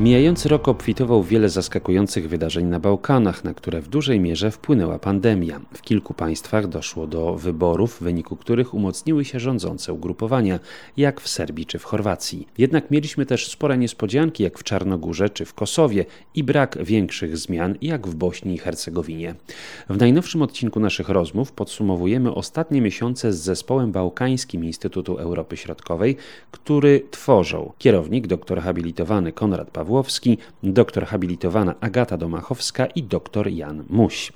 Mijający rok obfitował wiele zaskakujących wydarzeń na Bałkanach, na które w dużej mierze wpłynęła pandemia. W kilku państwach doszło do wyborów, w wyniku których umocniły się rządzące ugrupowania, jak w Serbii czy w Chorwacji. Jednak mieliśmy też spore niespodzianki, jak w Czarnogórze czy w Kosowie i brak większych zmian, jak w Bośni i Hercegowinie. W najnowszym odcinku naszych rozmów podsumowujemy ostatnie miesiące z zespołem bałkańskim Instytutu Europy Środkowej, który tworzą kierownik, doktor habilitowany Konrad Paweł Pawłowski, doktor habilitowana Agata Domachowska i doktor Jan Muś.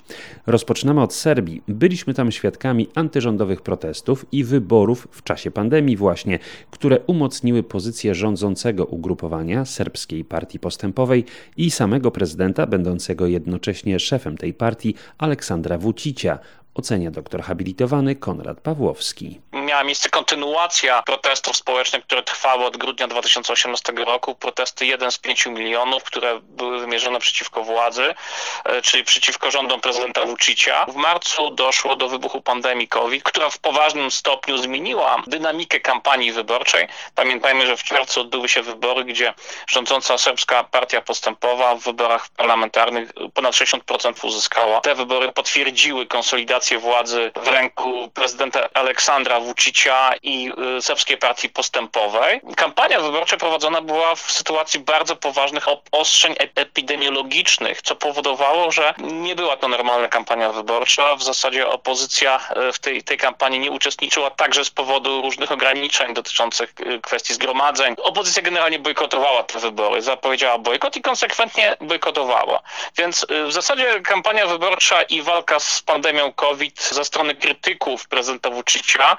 Rozpoczynamy od Serbii. Byliśmy tam świadkami antyrządowych protestów i wyborów w czasie pandemii właśnie, które umocniły pozycję rządzącego ugrupowania Serbskiej Partii Postępowej i samego prezydenta, będącego jednocześnie szefem tej partii, Aleksandra Wucicia, ocenia doktor habilitowany Konrad Pawłowski. Miała miejsce kontynuacja protestów społecznych, które trwały od grudnia 2018 roku. Protesty jeden z pięciu milionów, które były wymierzone przeciwko władzy, e, czyli przeciwko rządom prezydenta Vucicia. W marcu doszło do wybuchu pandemii COVID, która w poważnym stopniu zmieniła dynamikę kampanii wyborczej. Pamiętajmy, że w czerwcu odbyły się wybory, gdzie rządząca serbska partia postępowa w wyborach parlamentarnych ponad 60% uzyskała. Te wybory potwierdziły konsolidację koncentrację władzy w ręku prezydenta Aleksandra Vucicia i y, serbskiej partii postępowej. Kampania wyborcza prowadzona była w sytuacji bardzo poważnych obostrzeń epidemiologicznych, co powodowało, że nie była to normalna kampania wyborcza. W zasadzie opozycja y, w tej, tej kampanii nie uczestniczyła także z powodu różnych ograniczeń dotyczących y, kwestii zgromadzeń. Opozycja generalnie bojkotowała te wybory, zapowiedziała bojkot i konsekwentnie bojkotowała. Więc w zasadzie kampania wyborcza i walka z pandemią COVID COVID ze strony krytyków prezydenta Vucicia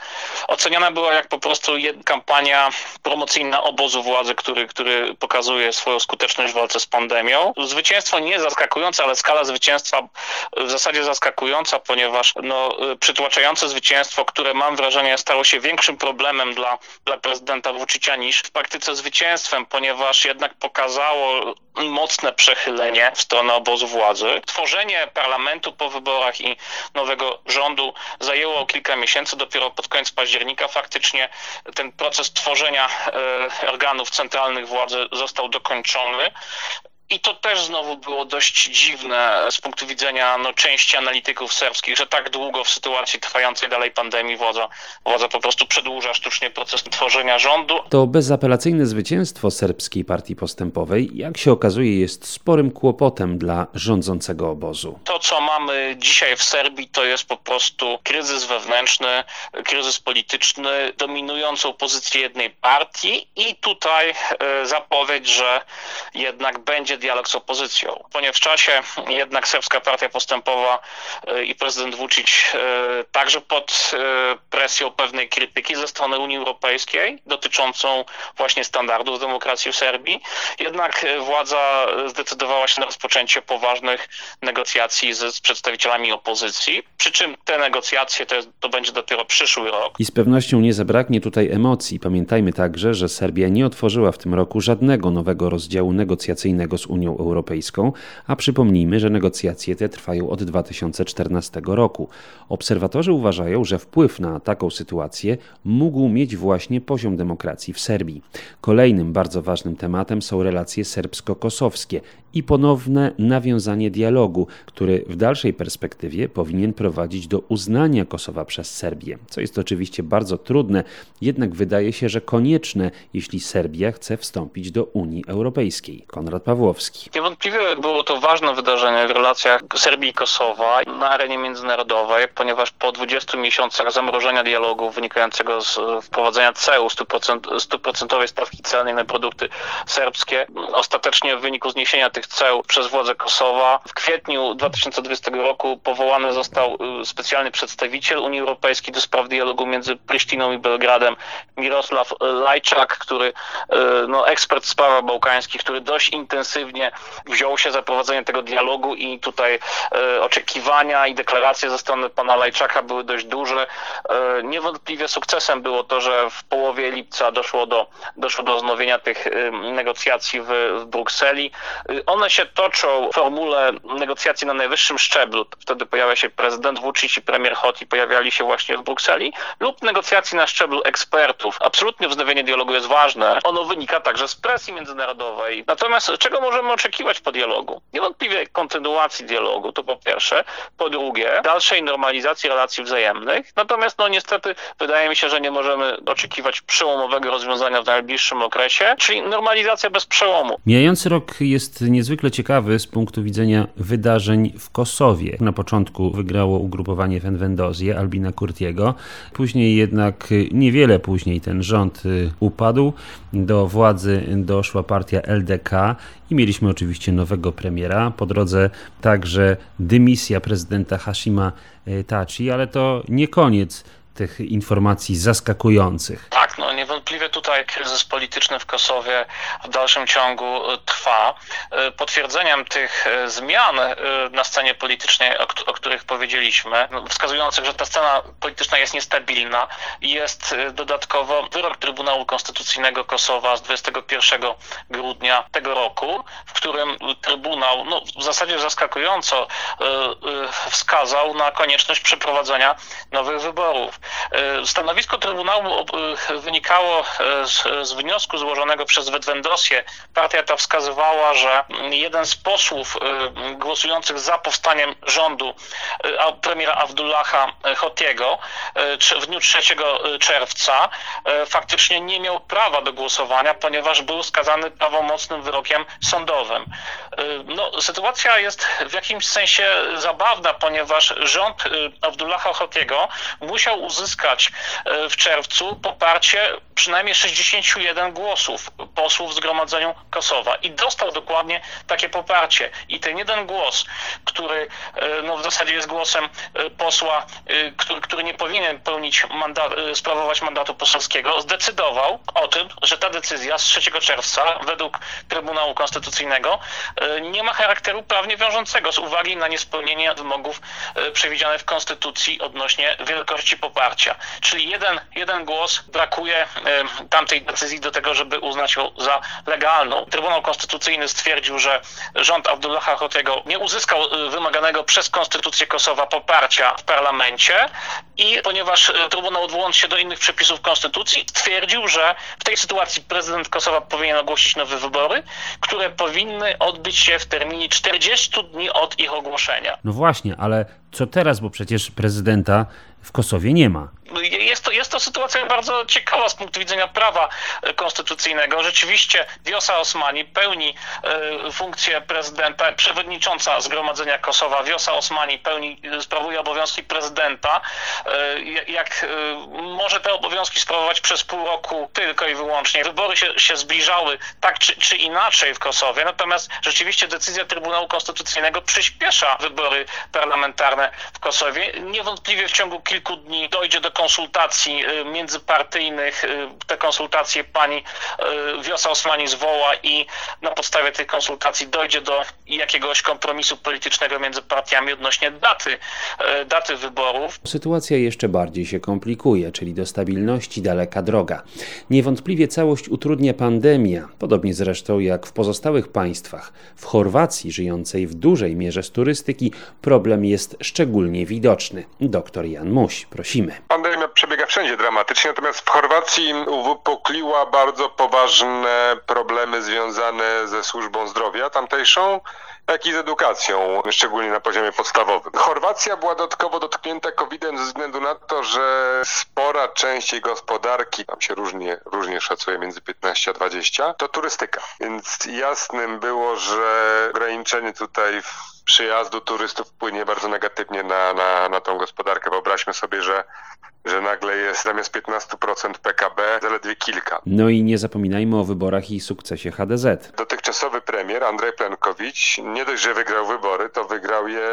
oceniana była jak po prostu kampania promocyjna obozu władzy, który, który pokazuje swoją skuteczność w walce z pandemią. Zwycięstwo nie zaskakujące, ale skala zwycięstwa w zasadzie zaskakująca, ponieważ no, przytłaczające zwycięstwo, które mam wrażenie stało się większym problemem dla, dla prezydenta Vucicia niż w praktyce zwycięstwem, ponieważ jednak pokazało mocne przechylenie w stronę obozu władzy. Tworzenie parlamentu po wyborach i nowego rządu zajęło kilka miesięcy. Dopiero pod koniec października faktycznie ten proces tworzenia e, organów centralnych władzy został dokończony. I to też znowu było dość dziwne z punktu widzenia no, części analityków serbskich, że tak długo w sytuacji trwającej dalej pandemii władza, władza po prostu przedłuża sztucznie proces tworzenia rządu. To bezapelacyjne zwycięstwo serbskiej partii postępowej, jak się okazuje, jest sporym kłopotem dla rządzącego obozu. To, co mamy dzisiaj w Serbii, to jest po prostu kryzys wewnętrzny, kryzys polityczny, dominującą pozycję jednej partii i tutaj e, zapowiedź, że jednak będzie dialog z opozycją. Ponieważ w czasie jednak Serbska Partia Postępowa e, i prezydent Vucic e, także pod e, presją pewnej krytyki ze strony Unii Europejskiej dotyczącą właśnie standardów demokracji w Serbii, jednak władza zdecydowała się na rozpoczęcie poważnych negocjacji z, z przedstawicielami opozycji, przy czym te negocjacje to, jest, to będzie dopiero przyszły rok. I z pewnością nie zabraknie tutaj emocji. Pamiętajmy także, że Serbia nie otworzyła w tym roku żadnego nowego rozdziału negocjacyjnego z Unią Europejską, a przypomnijmy, że negocjacje te trwają od 2014 roku. Obserwatorzy uważają, że wpływ na taką sytuację mógł mieć właśnie poziom demokracji w Serbii. Kolejnym bardzo ważnym tematem są relacje serbsko-kosowskie i ponowne nawiązanie dialogu, który w dalszej perspektywie powinien prowadzić do uznania Kosowa przez Serbię, co jest oczywiście bardzo trudne, jednak wydaje się, że konieczne, jeśli Serbia chce wstąpić do Unii Europejskiej. Konrad Pawłowski Niewątpliwie było to ważne wydarzenie w relacjach Serbii i Kosowa na arenie międzynarodowej, ponieważ po 20 miesiącach zamrożenia dialogu wynikającego z wprowadzenia CEU, stuprocentowej stawki celnej na produkty serbskie, ostatecznie w wyniku zniesienia tych ceł przez władze Kosowa w kwietniu 2020 roku powołany został y, specjalny przedstawiciel Unii Europejskiej do spraw dialogu między Prysztiną i Belgradem, Mirosław Lajczak, który, y, no, ekspert spraw bałkańskich, który dość intensywnie wziął się za prowadzenie tego dialogu i tutaj oczekiwania i deklaracje ze strony pana Lajczaka były dość duże. Niewątpliwie sukcesem było to, że w połowie lipca doszło do, doszło do wznowienia tych negocjacji w, w Brukseli. One się toczą w formule negocjacji na najwyższym szczeblu, wtedy pojawia się prezydent Vucic i premier Hoti pojawiali się właśnie w Brukseli, lub negocjacji na szczeblu ekspertów. Absolutnie wznowienie dialogu jest ważne. Ono wynika także z presji międzynarodowej. Natomiast czego możemy oczekiwać po dialogu? Niewątpliwie kontynuacji dialogu, to po pierwsze. Po drugie, dalszej normalizacji relacji wzajemnych. Natomiast no niestety wydaje mi się, że nie możemy oczekiwać przełomowego rozwiązania w najbliższym okresie, czyli normalizacja bez przełomu. Mijający rok jest niezwykle ciekawy z punktu widzenia wydarzeń w Kosowie. Na początku wygrało ugrupowanie Fenwendozje Albina Kurtiego, później jednak niewiele później ten rząd y, upadł. Do władzy doszła partia LDK i mieliśmy oczywiście nowego premiera. Po drodze także dymisja prezydenta Hashima y, Tachi, ale to nie koniec tych informacji zaskakujących. Niewątpliwie tutaj kryzys polityczny w Kosowie w dalszym ciągu e, trwa. E, potwierdzeniem tych e, zmian na scenie politycznej, o, których powiedzieliśmy, no, wskazujących, że ta scena polityczna jest niestabilna, jest dodatkowo wyrok Trybunału Konstytucyjnego Kosowa z 21 grudnia tego roku, w którym Trybunał no, w zasadzie zaskakująco wskazał na konieczność przeprowadzenia nowych wyborów. Stanowisko Trybunału e, wynikało e, z, z wniosku złożonego przez Wedwendosję. Partia ta wskazywała, że jeden z posłów głosujących za powstaniem rządu premiera Abdullaha Hotiego w dniu 3 czerwca faktycznie nie miał prawa do głosowania, ponieważ był skazany prawomocnym wyrokiem sądowym. No, sytuacja jest w jakimś sensie zabawna, ponieważ rząd Abdullaha Hotiego musiał uzyskać e, w czerwcu poparcie przynajmniej 61 głosów posłów w Zgromadzeniu Kosowa i dostał dokładnie takie poparcie. I ten jeden głos, który e, no, w zasadzie jest głosem e, posła, który, który nie powinien pełnić mandat, sprawować mandatu poselskiego, zdecydował o tym, że ta decyzja z 3 czerwca według Trybunału Konstytucyjnego nie ma charakteru prawnie wiążącego z uwagi na niespełnienie wymogów przewidzianych w Konstytucji odnośnie wielkości poparcia. Czyli jeden, jeden głos brakuje tamtej decyzji do tego, żeby uznać ją za legalną. Trybunał Konstytucyjny stwierdził, że rząd Abdullaha Hotiego nie uzyskał y, wymaganego przez Konstytucję Kosowa poparcia w parlamencie i ponieważ y, Trybunał odwołując się do innych przepisów Konstytucji stwierdził, że w tej sytuacji prezydent Kosowa powinien ogłosić nowe wybory, które powinny odbyć się w terminie 40 dni od ich ogłoszenia. No właśnie, ale co teraz, bo przecież prezydenta w Kosowie nie ma. No jest to, jest to sytuacja bardzo ciekawa z punktu widzenia prawa e, konstytucyjnego. Rzeczywiście Wiosa Osmani pełni e, funkcję prezydenta, przewodnicząca Zgromadzenia Kosowa. Wiosa Osmani pełni, e, sprawuje obowiązki prezydenta. Jak może te obowiązki sprawować przez pół roku tylko i wyłącznie. Wybory się, się zbliżały tak czy, czy inaczej w Kosowie, natomiast rzeczywiście decyzja Trybunału Konstytucyjnego przyspiesza wybory parlamentarne w Kosowie. Niewątpliwie w ciągu kilku dni dojdzie do konsultacji y, międzypartyjnych. Y, te konsultacje pani y, Wiosa Osmani zwoła i na podstawie tych konsultacji dojdzie do jakiegoś kompromisu politycznego między partiami odnośnie daty, daty wyborów. Sytuacja jeszcze bardziej się komplikuje, czyli do stabilności daleka droga. Niewątpliwie całość utrudnia pandemia, podobnie zresztą jak w pozostałych państwach. W Chorwacji, żyjącej w dużej mierze z turystyki, problem jest szczególnie widoczny. Doktor Jan Muś, prosimy. Pandemia przebiega wszędzie dramatycznie, natomiast w Chorwacji uwypukliła bardzo poważne problemy związane ze służbą zdrowia tamtejszą, jak i z edukacją, szczególnie na poziomie podstawowym. Chorwacja była dodatkowo dotknięta COVID-em ze względu na to, że spora część jej gospodarki, tam się różnie, różnie szacuje między 15 a 20, to turystyka. Więc jasnym było, że ograniczenie tutaj przyjazdu turystów wpłynie bardzo negatywnie na, na, na tą gospodarkę. Wyobraźmy sobie, że że nagle jest zamiast 15% PKB zaledwie kilka. No i nie zapominajmy o wyborach i sukcesie HDZ. Dotychczasowy premier Andrzej Plenkowicz nie dość, że wygrał wybory, to wygrał je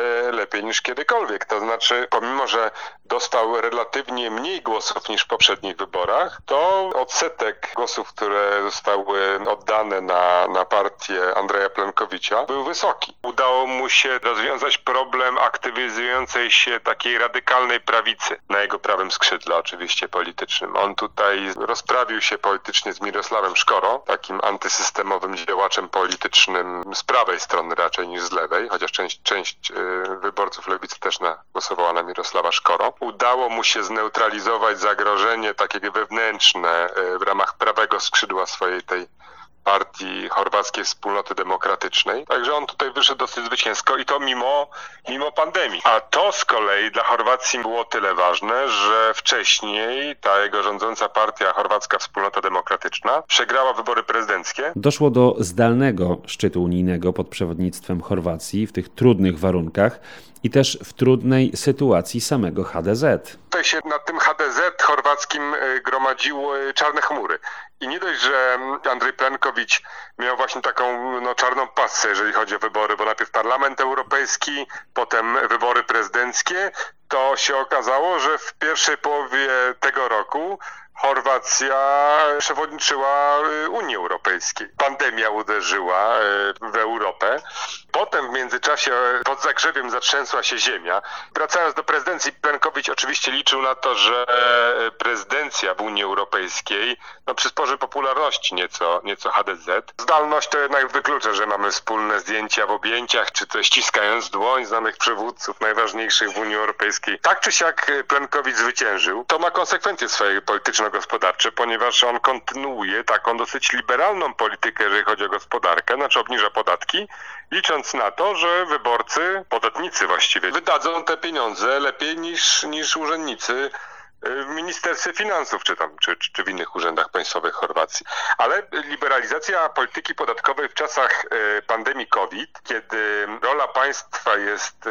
lepiej niż kiedykolwiek. To znaczy, pomimo, że dostał relatywnie mniej głosów niż w poprzednich wyborach, to odsetek głosów, które zostały oddane na, na partię Andrzeja Plenkowicza był wysoki. Udało mu się rozwiązać problem aktywizującej się takiej radykalnej prawicy na jego prawym skrzydle oczywiście politycznym. On tutaj rozprawił się politycznie z Mirosławem Szkoro, takim antysystemowym działaczem politycznym z prawej strony raczej niż z lewej, chociaż część, część y, wyborców lewicy też na, głosowała na Mirosława Szkoro. Udało mu się zneutralizować zagrożenie takie wewnętrzne y, w ramach prawego skrzydła swojej tej partii chorwackiej wspólnoty demokratycznej. Także on tutaj wyszedł dosyć zwycięsko i to mimo, mimo pandemii. A to z kolei dla Chorwacji było tyle ważne, że wcześniej ta jego rządząca partia Chorwacka Wspólnota Demokratyczna przegrała wybory prezydenckie. Doszło do zdalnego szczytu unijnego pod przewodnictwem Chorwacji w tych trudnych warunkach i też w trudnej sytuacji samego HDZ. Tutaj się nad tym HDZ chorwackim y, gromadziły czarne chmury. I nie dość, że Andrzej Plenkowicz miał właśnie taką no, czarną pasę, jeżeli chodzi o wybory, bo najpierw Parlament Europejski, potem wybory prezydenckie, to się okazało, że w pierwszej połowie tego roku Chorwacja przewodniczyła y, Unii Europejskiej. Pandemia uderzyła y, w Europę. Międzyczasie pod Zagrzebiem zatrzęsła się ziemia. Wracając do prezydencji, Plenkowicz oczywiście liczył na to, że prezydencja w Unii Europejskiej no, przysporzy popularności nieco, nieco HDZ. Zdalność to jednak wyklucza, że mamy wspólne zdjęcia w objęciach, czy też ściskając dłoń znanych przywódców najważniejszych w Unii Europejskiej. Tak czy siak Plenkowicz zwyciężył. To ma konsekwencje swojej polityczno-gospodarcze, ponieważ on kontynuuje taką dosyć liberalną politykę, jeżeli chodzi o gospodarkę, znaczy obniża podatki, licząc na to, że wyborcy, podatnicy właściwie, wydadzą te pieniądze lepiej niż, niż urzędnicy w Ministerstwie Finansów, czy tam, czy, czy w innych urzędach państwowych Chorwacji. Ale liberalizacja polityki podatkowej w czasach e, pandemii COVID, kiedy rola państwa jest e,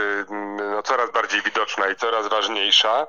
no, coraz bardziej widoczna i coraz ważniejsza,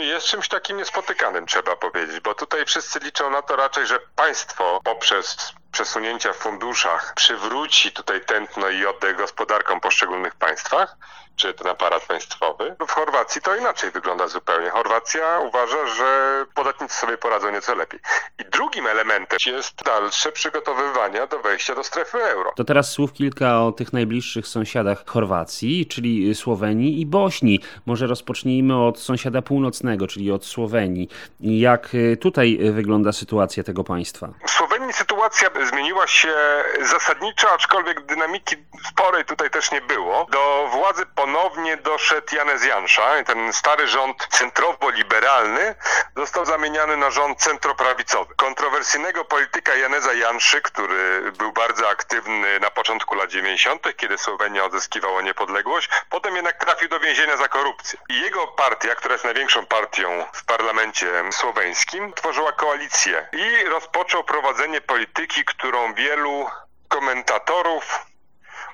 jest czymś takim niespotykanym, trzeba powiedzieć, bo tutaj wszyscy liczą na to raczej, że państwo poprzez przesunięcia w funduszach przywróci tutaj tętno i oddech gospodarkom poszczególnych państwach, czy ten aparat państwowy. W Chorwacji to inaczej wygląda zupełnie. Chorwacja uważa, że podatnicy sobie poradzą nieco lepiej. I drugim elementem jest dalsze przygotowywania do wejścia do strefy euro. To teraz słów kilka o tych najbliższych sąsiadach Chorwacji, czyli Słowenii i Bośni. Może rozpocznijmy od sąsiada północnego, czyli od Słowenii. Jak tutaj wygląda sytuacja tego państwa? W Słowenii sytuacja zmieniła się zasadniczo, aczkolwiek dynamiki sporej tutaj też nie było. Do władzy ponownie doszedł Janez Jansza. Ten stary rząd centrowo-liberalny został zamieniany na rząd centroprawicowy. Kontrowersyjnego polityka Janeza Janszy, który był bardzo aktywny na początku lat 90., kiedy Słowenia odzyskiwała niepodległość, potem jednak trafił do więzienia za korupcję. I jego partia, która jest największą partią w parlamencie słoweńskim, tworzyła koalicję i rozpoczął prowadzenie polityki, którą wielu komentatorów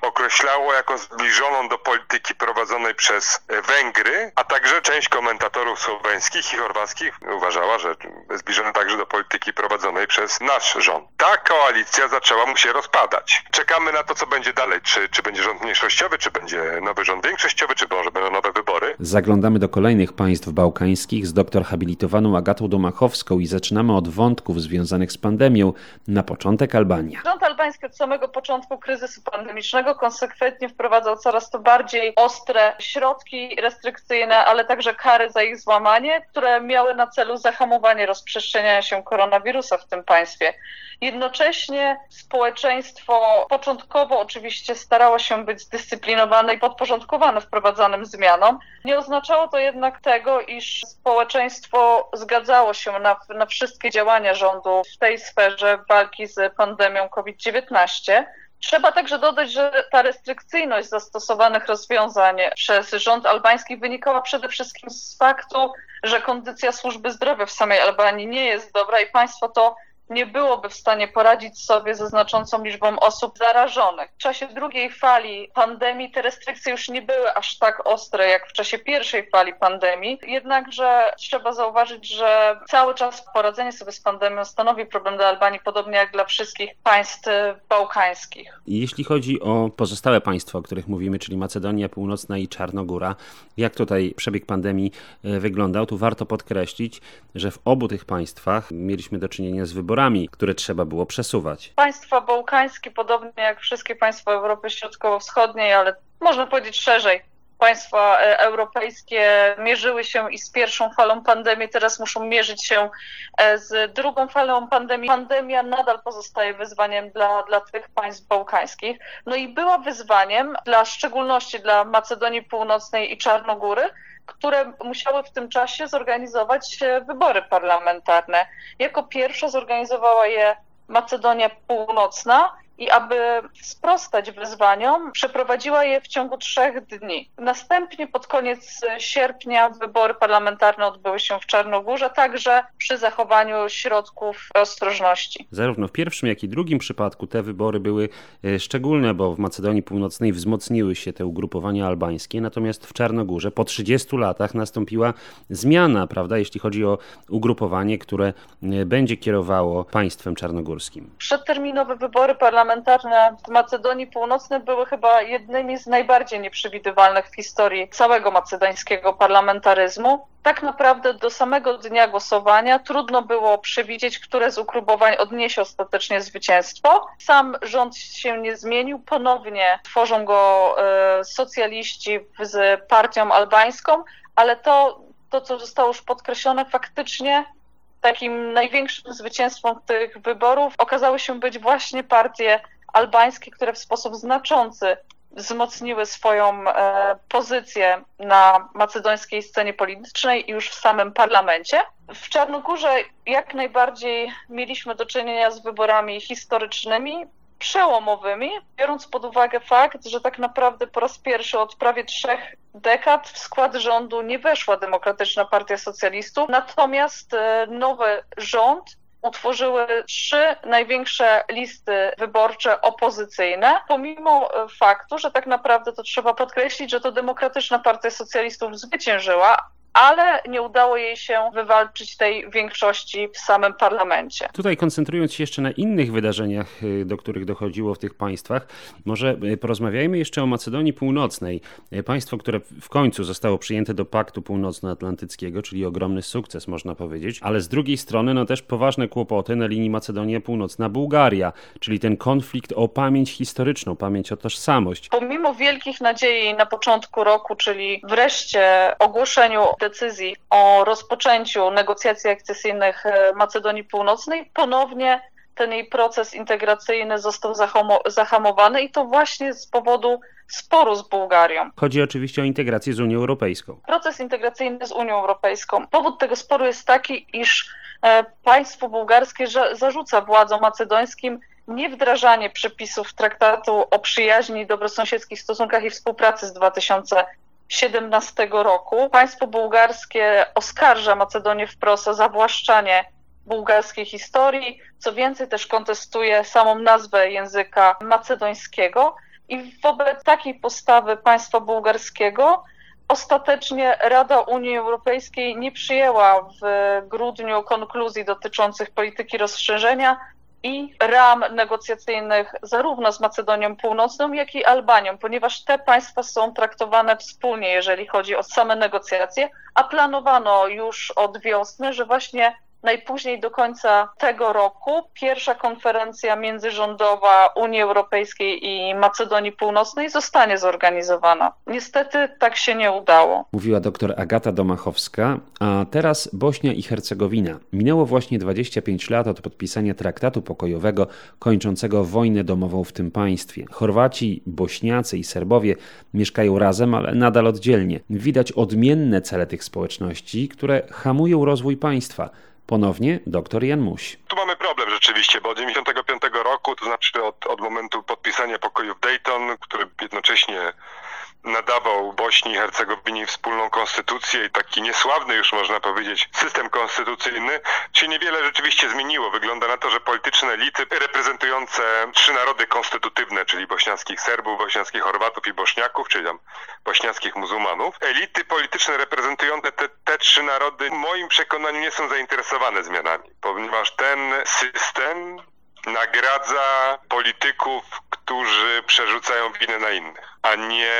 określało jako zbliżoną do polityki prowadzonej przez Węgry, a także część komentatorów słoweńskich i chorwackich uważała, że zbliżone także do polityki prowadzonej przez nasz rząd. Ta koalicja zaczęła mu się rozpadać. Czekamy na to, co będzie dalej. Czy, czy będzie rząd mniejszościowy, czy będzie nowy rząd większościowy, czy może będą nowe wybory. Zaglądamy do kolejnych państw bałkańskich z doktor habilitowaną Agatą Domachowską i zaczynamy od wątków związanych z pandemią. Na początek Albania. Rząd albański od samego początku kryzysu pandemicznego konsekwentnie wprowadzał coraz to bardziej ostre środki restrykcyjne, ale także kary za ich złamanie, które miały na celu zahamowanie rozprzestrzeniania się koronawirusa w tym państwie. Jednocześnie społeczeństwo początkowo oczywiście starało się być zdyscyplinowane i podporządkowane wprowadzanym zmianom. Nie oznaczało to jednak tego, iż społeczeństwo zgadzało się na, na wszystkie działania rządu w tej sferze walki z pandemią COVID-19. Trzeba także dodać, że ta restrykcyjność zastosowanych rozwiązań przez rząd albański wynikała przede wszystkim z faktu, że kondycja służby zdrowia w samej Albanii nie jest dobra i państwo to nie byłoby w stanie poradzić sobie ze znaczącą liczbą osób zarażonych. W czasie drugiej fali pandemii te restrykcje już nie były aż tak ostre jak w czasie pierwszej fali pandemii, jednakże trzeba zauważyć, że cały czas poradzenie sobie z pandemią stanowi problem dla Albanii, podobnie jak dla wszystkich państw bałkańskich. Jeśli chodzi o pozostałe państwa, o których mówimy, czyli Macedonia Północna i Czarnogóra, jak tutaj przebieg pandemii e, wyglądał, tu warto podkreślić, że w obu tych państwach mieliśmy do czynienia z wyborami, które trzeba było przesuwać. Państwa bałkańskie, podobnie jak wszystkie państwa Europy Środkowo-Wschodniej, ale można powiedzieć szerzej, państwa e, europejskie mierzyły się i z pierwszą falą pandemii, teraz muszą mierzyć się e, z drugą falą pandemii. Pandemia nadal pozostaje wyzwaniem dla, dla tych państw bałkańskich. No i była wyzwaniem dla w szczególności dla Macedonii Północnej i Czarnogóry, które musiały w tym czasie zorganizować wybory parlamentarne. Jako pierwsza zorganizowała je Macedonia Północna i aby sprostać wyzwaniom, przeprowadziła je w ciągu trzech dni. Następnie pod koniec sierpnia wybory parlamentarne odbyły się w Czarnogórze, także przy zachowaniu środków ostrożności. Zarówno w pierwszym, jak i drugim przypadku te wybory były e, szczególne, bo w Macedonii Północnej wzmocniły się te ugrupowania albańskie, natomiast w Czarnogórze po 30 latach nastąpiła zmiana, prawda, jeśli chodzi o ugrupowanie, które e, będzie kierowało państwem czarnogórskim. Przedterminowe wybory parlamentarne parlamentarne w Macedonii Północnej były chyba jednymi z najbardziej nieprzewidywalnych w historii całego macedońskiego parlamentaryzmu. Tak naprawdę do samego dnia głosowania trudno było przewidzieć, które z ugrupowań odniesie ostatecznie zwycięstwo. Sam rząd się nie zmienił, ponownie tworzą go e, socjaliści z partią albańską, ale to, to co zostało już podkreślone, faktycznie takim największym zwycięstwem tych wyborów okazały się być właśnie partie albańskie, które w sposób znaczący wzmocniły swoją e, pozycję na macedońskiej scenie politycznej i już w samym parlamencie. W Czarnogórze jak najbardziej mieliśmy do czynienia z wyborami historycznymi, przełomowymi, biorąc pod uwagę fakt, że tak naprawdę po raz pierwszy od prawie trzech dekad w skład rządu nie weszła Demokratyczna Partia Socjalistów, natomiast e, nowy rząd utworzyły trzy największe listy wyborcze opozycyjne, pomimo e, faktu, że tak naprawdę to trzeba podkreślić, że to Demokratyczna Partia Socjalistów zwyciężyła, ale nie udało jej się wywalczyć tej większości w samym parlamencie. Tutaj koncentrując się jeszcze na innych wydarzeniach, y, do których dochodziło w tych państwach, może y, porozmawiajmy jeszcze o Macedonii Północnej. Y, państwo, które w końcu zostało przyjęte do Paktu Północnoatlantyckiego, czyli ogromny sukces, można powiedzieć, ale z drugiej strony no też poważne kłopoty na linii Macedonia Północna-Bułgaria, czyli ten konflikt o pamięć historyczną, pamięć o tożsamość. Pomimo wielkich nadziei na początku roku, czyli wreszcie ogłoszeniu decyzji o rozpoczęciu negocjacji akcesyjnych e, Macedonii Północnej, ponownie ten jej proces integracyjny został zahamowany i to właśnie z powodu sporu z Bułgarią. Chodzi oczywiście o integrację z Unią Europejską. Proces integracyjny z Unią Europejską. Powód tego sporu jest taki, iż e, państwo bułgarskie zarzuca władzom macedońskim niewdrażanie przepisów traktatu o przyjaźni i dobrosąsiedzkich stosunkach i współpracy z 2000 2017 roku. Państwo bułgarskie oskarża Macedonię wprost o zawłaszczanie bułgarskiej historii, co więcej też kontestuje samą nazwę języka macedońskiego. I wobec takiej postawy państwa bułgarskiego ostatecznie Rada Unii Europejskiej nie przyjęła w grudniu konkluzji dotyczących polityki rozszerzenia, i ram negocjacyjnych zarówno z Macedonią Północną, jak i Albanią, ponieważ te państwa są traktowane wspólnie, jeżeli chodzi o same negocjacje, a planowano już od wiosny, że właśnie najpóźniej do końca tego roku pierwsza konferencja międzyrządowa Unii Europejskiej i Macedonii Północnej zostanie zorganizowana. Niestety tak się nie udało. Mówiła dr Agata Domachowska, a teraz Bośnia i Hercegowina. Minęło właśnie 25 lat od podpisania traktatu pokojowego kończącego wojnę domową w tym państwie. Chorwaci, Bośniacy i Serbowie mieszkają razem, ale nadal oddzielnie. Widać odmienne cele tych społeczności, które hamują rozwój państwa. Ponownie dr Jan Muś. Tu mamy problem rzeczywiście, bo od 1995 roku, to znaczy od, od momentu podpisania pokoju w Dayton, który jednocześnie nadawał Bośni i Hercegowinie wspólną konstytucję i taki niesławny już można powiedzieć system konstytucyjny, się niewiele rzeczywiście zmieniło. Wygląda na to, że polityczne elity reprezentujące trzy narody konstytutywne, czyli bośniackich Serbów, bośniackich Chorwatów i Bośniaków, czyli tam bośniackich muzułmanów, elity polityczne reprezentujące te, te trzy narody w moim przekonaniu nie są zainteresowane zmianami, ponieważ ten system nagradza polityków, którzy przerzucają winę na innych, a nie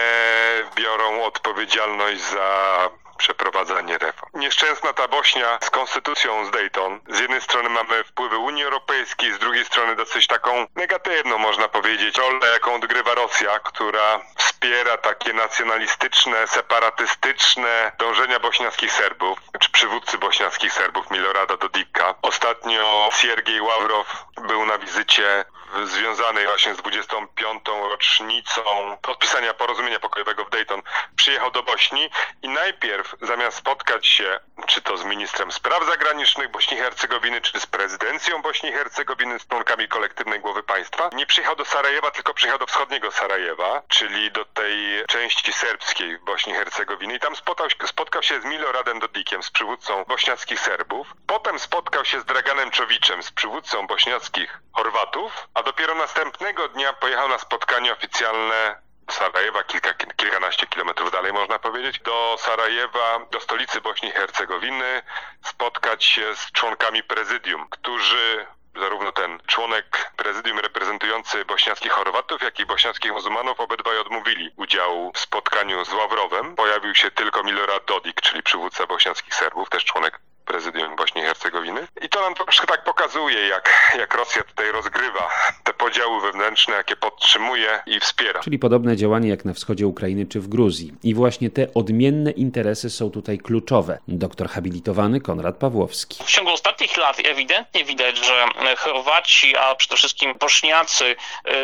biorą odpowiedzialność za przeprowadzanie reform. Nieszczęsna ta Bośnia z konstytucją z Dayton. Z jednej strony mamy wpływy Unii Europejskiej, z drugiej strony dosyć taką negatywną, można powiedzieć, rolę, jaką odgrywa Rosja, która wspiera takie nacjonalistyczne, separatystyczne dążenia bośniackich Serbów, czy przywódcy bośniackich Serbów Milorada Dodika. Ostatnio Siergiej Ławrow był na wizycie związanej właśnie z 25. rocznicą podpisania porozumienia pokojowego w Dayton przyjechał do Bośni i najpierw zamiast spotkać się czy to z ministrem spraw zagranicznych Bośni i Hercegowiny, czy z prezydencją Bośni i Hercegowiny, z członkami kolektywnej głowy państwa, nie przyjechał do Sarajewa, tylko przyjechał do wschodniego Sarajewa, czyli do tej części serbskiej Bośni i Hercegowiny i tam spotkał, spotkał się z Miloradem Dodikiem, z przywódcą bośniackich Serbów. Potem spotkał się z Draganem Czowiczem, z przywódcą bośniackich Chorwatów, a dopiero następnego dnia pojechał na spotkanie oficjalne Sarajewa, kilka, kilkanaście kilometrów dalej można powiedzieć, do Sarajewa, do stolicy Bośni i Hercegowiny, spotkać się z członkami prezydium, którzy zarówno ten członek prezydium reprezentujący bośniackich Chorwatów, jak i bośniackich muzułmanów obydwaj odmówili udziału w spotkaniu z Ławrowem. Pojawił się tylko Milorad Dodik, czyli przywódca bośniackich Serbów, też członek prezydium Bośni i Hercegowiny. I to nam troszkę tak pokazuje, jak, jak Rosja tutaj rozgrywa te podziały wewnętrzne, jakie podtrzymuje i wspiera. Czyli podobne działanie jak na wschodzie Ukrainy czy w Gruzji. I właśnie te odmienne interesy są tutaj kluczowe. Doktor habilitowany Konrad Pawłowski. W ciągu ostatnich lat ewidentnie widać, że Chorwaci, a przede wszystkim Bośniacy,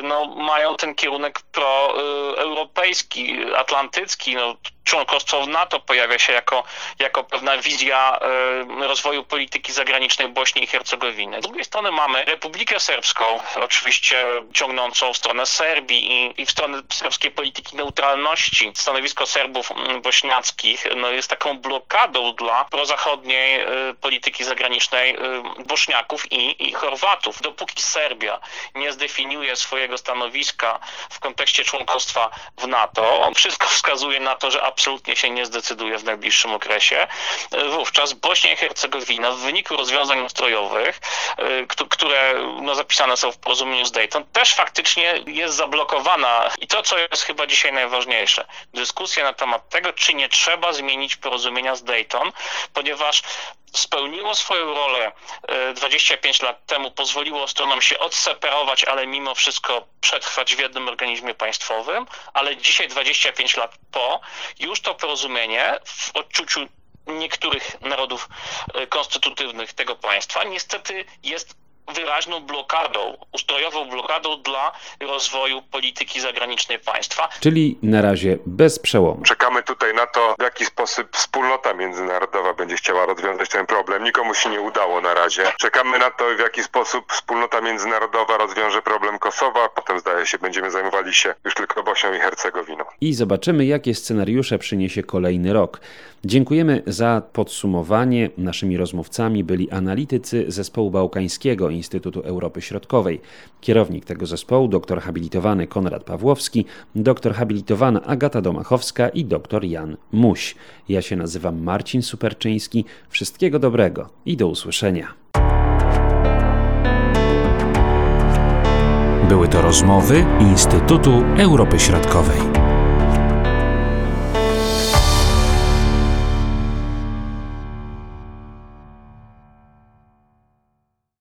no, mają ten kierunek proeuropejski, atlantycki. No, członkostwo w NATO pojawia się jako, jako pewna wizja e, rozwoju polityki zagranicznej Bośni i Hercegowiny. Z drugiej strony mamy Republikę Serbską, oczywiście ciągnącą w stronę Serbii i, i w stronę serbskiej polityki neutralności. Stanowisko Serbów bośniackich no, jest taką blokadą dla prozachodniej e, polityki zagranicznej e, Bośniaków i, i Chorwatów. Dopóki Serbia nie zdefiniuje swojego stanowiska w kontekście członkostwa w NATO, wszystko wskazuje na to, że absolutnie się nie zdecyduje w najbliższym okresie, wówczas Bośnia i Hercegowina w wyniku rozwiązań ustrojowych, e, które no, zapisane są w porozumieniu z Dayton, też faktycznie jest zablokowana. I to, co jest chyba dzisiaj najważniejsze, dyskusja na temat tego, czy nie trzeba zmienić porozumienia z Dayton, ponieważ spełniło swoją rolę 25 e, lat temu, pozwoliło stronom się odseparować, ale mimo wszystko przetrwać w jednym organizmie państwowym, ale dzisiaj 25 lat po, już to porozumienie w odczuciu niektórych narodów e, konstytutywnych tego państwa niestety jest wyraźną blokadą, ustrojową blokadą dla rozwoju polityki zagranicznej państwa. Czyli na razie bez przełomu. Czekamy tutaj na to, w jaki sposób wspólnota międzynarodowa będzie chciała rozwiązać ten problem. Nikomu się nie udało na razie. Czekamy na to, w jaki sposób wspólnota międzynarodowa rozwiąże problem Kosowa. Potem zdaje się, będziemy zajmowali się już tylko Bośnią i Hercegowiną. I zobaczymy, jakie scenariusze przyniesie kolejny rok. Dziękujemy za podsumowanie. Naszymi rozmówcami byli analitycy zespołu bałkańskiego Instytutu Europy Środkowej. Kierownik tego zespołu, doktor habilitowany Konrad Pawłowski, doktor habilitowana Agata Domachowska i doktor Jan Muś. Ja się nazywam Marcin Superczyński. Wszystkiego dobrego i do usłyszenia. Były to rozmowy Instytutu Europy Środkowej.